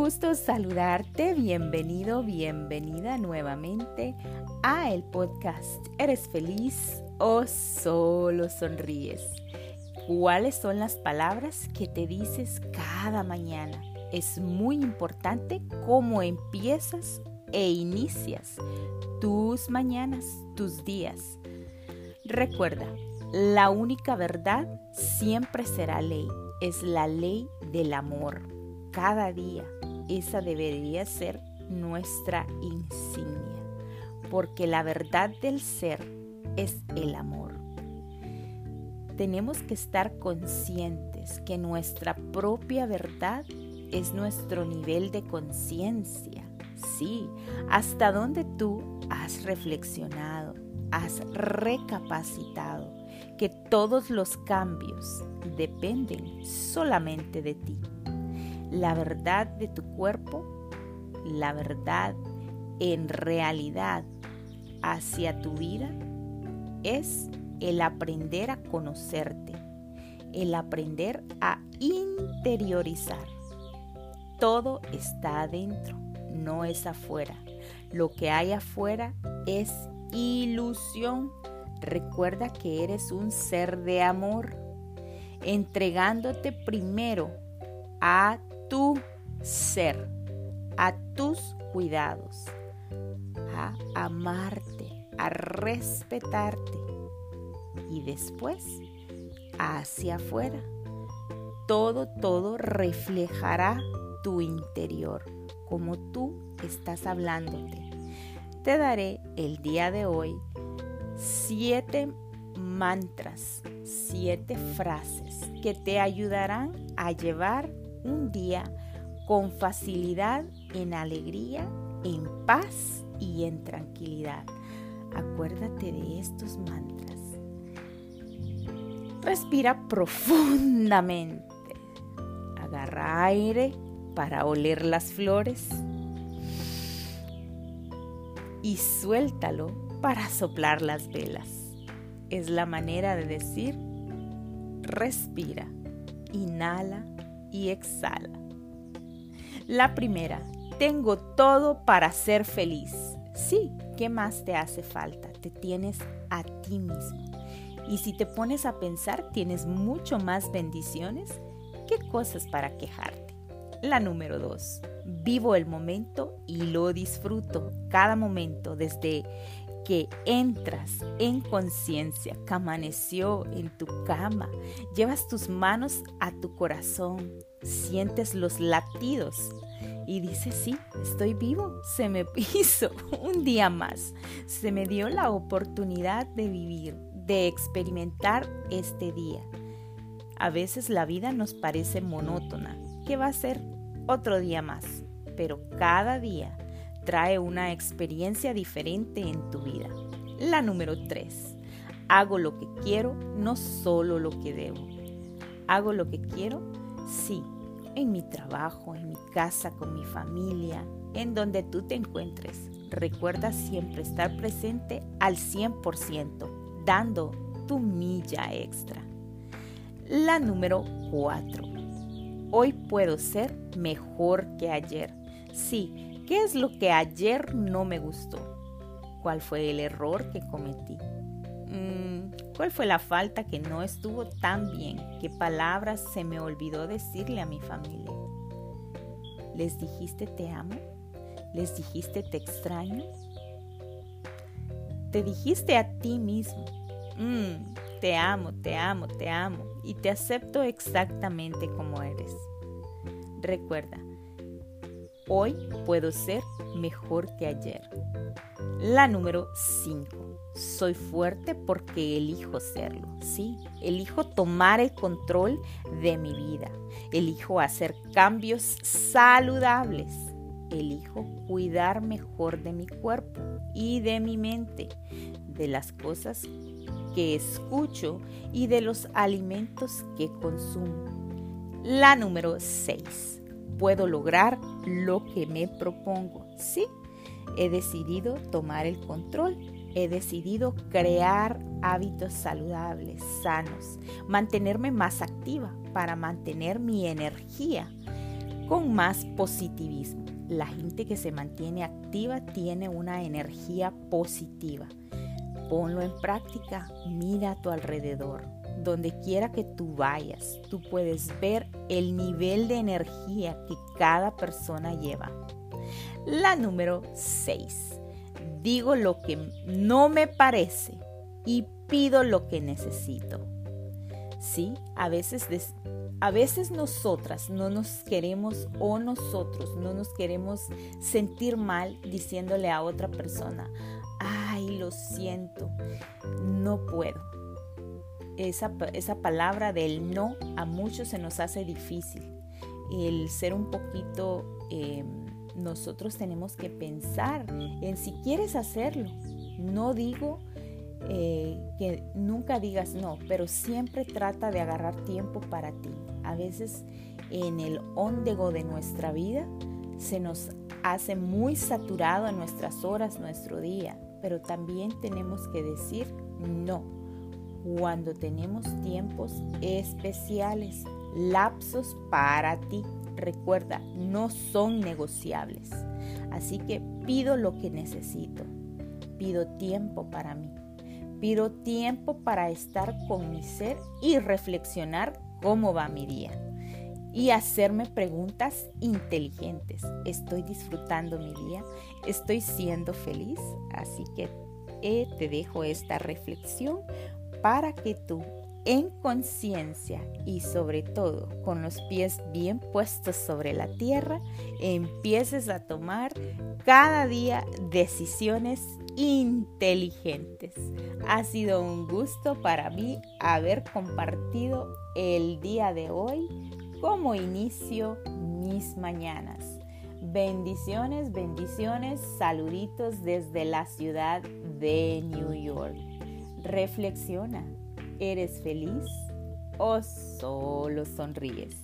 gusto saludarte, bienvenido, bienvenida nuevamente a el podcast ¿Eres feliz o solo sonríes? ¿Cuáles son las palabras que te dices cada mañana? Es muy importante cómo empiezas e inicias tus mañanas, tus días. Recuerda, la única verdad siempre será ley, es la ley del amor. Cada día esa debería ser nuestra insignia, porque la verdad del ser es el amor. Tenemos que estar conscientes que nuestra propia verdad es nuestro nivel de conciencia. Sí, hasta donde tú has reflexionado, has recapacitado que todos los cambios dependen solamente de ti. La verdad de tu cuerpo, la verdad en realidad hacia tu vida es el aprender a conocerte, el aprender a interiorizar. Todo está adentro, no es afuera. Lo que hay afuera es ilusión. Recuerda que eres un ser de amor, entregándote primero a tu ser, a tus cuidados, a amarte, a respetarte y después hacia afuera. Todo, todo reflejará tu interior, como tú estás hablándote te daré el día de hoy siete mantras, siete frases que te ayudarán a llevar un día con facilidad, en alegría, en paz y en tranquilidad. Acuérdate de estos mantras. Respira profundamente. Agarra aire para oler las flores y suéltalo para soplar las velas. Es la manera de decir, respira, inhala y exhala. La primera, tengo todo para ser feliz. Sí, ¿qué más te hace falta? Te tienes a ti mismo. Y si te pones a pensar, tienes mucho más bendiciones que cosas para quejarte. La número dos, vivo el momento y lo disfruto cada momento desde que entras en conciencia, que amaneció en tu cama, llevas tus manos a tu corazón, sientes los latidos y dices, sí, estoy vivo, se me hizo un día más, se me dio la oportunidad de vivir, de experimentar este día. A veces la vida nos parece monótona. ¿Qué va a ser otro día más? pero cada día trae una experiencia diferente en tu vida. La número 3. Hago lo que quiero, no solo lo que debo. Hago lo que quiero, sí, en mi trabajo, en mi casa, con mi familia, en donde tú te encuentres. Recuerda siempre estar presente al 100%, dando tu milla extra. La número 4. Hoy puedo ser mejor que ayer. Sí, ¿qué es lo que ayer no me gustó? ¿Cuál fue el error que cometí? Mm, ¿Cuál fue la falta que no estuvo tan bien? ¿Qué palabras se me olvidó decirle a mi familia? ¿Les dijiste te amo? ¿Les dijiste te extraño? Te dijiste a ti mismo, mm, te amo, te amo, te amo y te acepto exactamente como eres. Recuerda, Hoy puedo ser mejor que ayer. La número 5. Soy fuerte porque elijo serlo. Sí, elijo tomar el control de mi vida. Elijo hacer cambios saludables. Elijo cuidar mejor de mi cuerpo y de mi mente, de las cosas que escucho y de los alimentos que consumo. La número 6 puedo lograr lo que me propongo. Sí, he decidido tomar el control. He decidido crear hábitos saludables, sanos, mantenerme más activa para mantener mi energía, con más positivismo. La gente que se mantiene activa tiene una energía positiva. Ponlo en práctica, mira a tu alrededor. Donde quiera que tú vayas, tú puedes ver el nivel de energía que cada persona lleva. La número 6. Digo lo que no me parece y pido lo que necesito. Sí, a veces, a veces nosotras no nos queremos o nosotros no nos queremos sentir mal diciéndole a otra persona, ay, lo siento, no puedo. Esa, esa palabra del no a muchos se nos hace difícil. El ser un poquito, em, nosotros tenemos que pensar en si quieres hacerlo. No digo eh, que nunca digas no, pero siempre trata de agarrar tiempo para ti. A veces en el óndego de nuestra vida se nos hace muy saturado en nuestras horas, nuestro día, pero también tenemos que decir no cuando tenemos tiempos especiales, lapsos para ti. Recuerda, no son negociables. Así que pido lo que necesito. Pido tiempo para mí. Pido tiempo para estar con mi ser y reflexionar cómo va mi día. Y hacerme preguntas inteligentes. ¿Estoy disfrutando mi día? ¿Estoy siendo feliz? Así que eh, te dejo esta reflexión para que tú en conciencia y sobre todo con los pies bien puestos sobre la tierra, empieces a tomar cada día decisiones inteligentes. Ha sido un gusto para mí haber compartido el día de hoy como inicio mis mañanas. Bendiciones, bendiciones, saluditos desde la ciudad de New York. Reflexiona, ¿eres feliz o solo sonríes?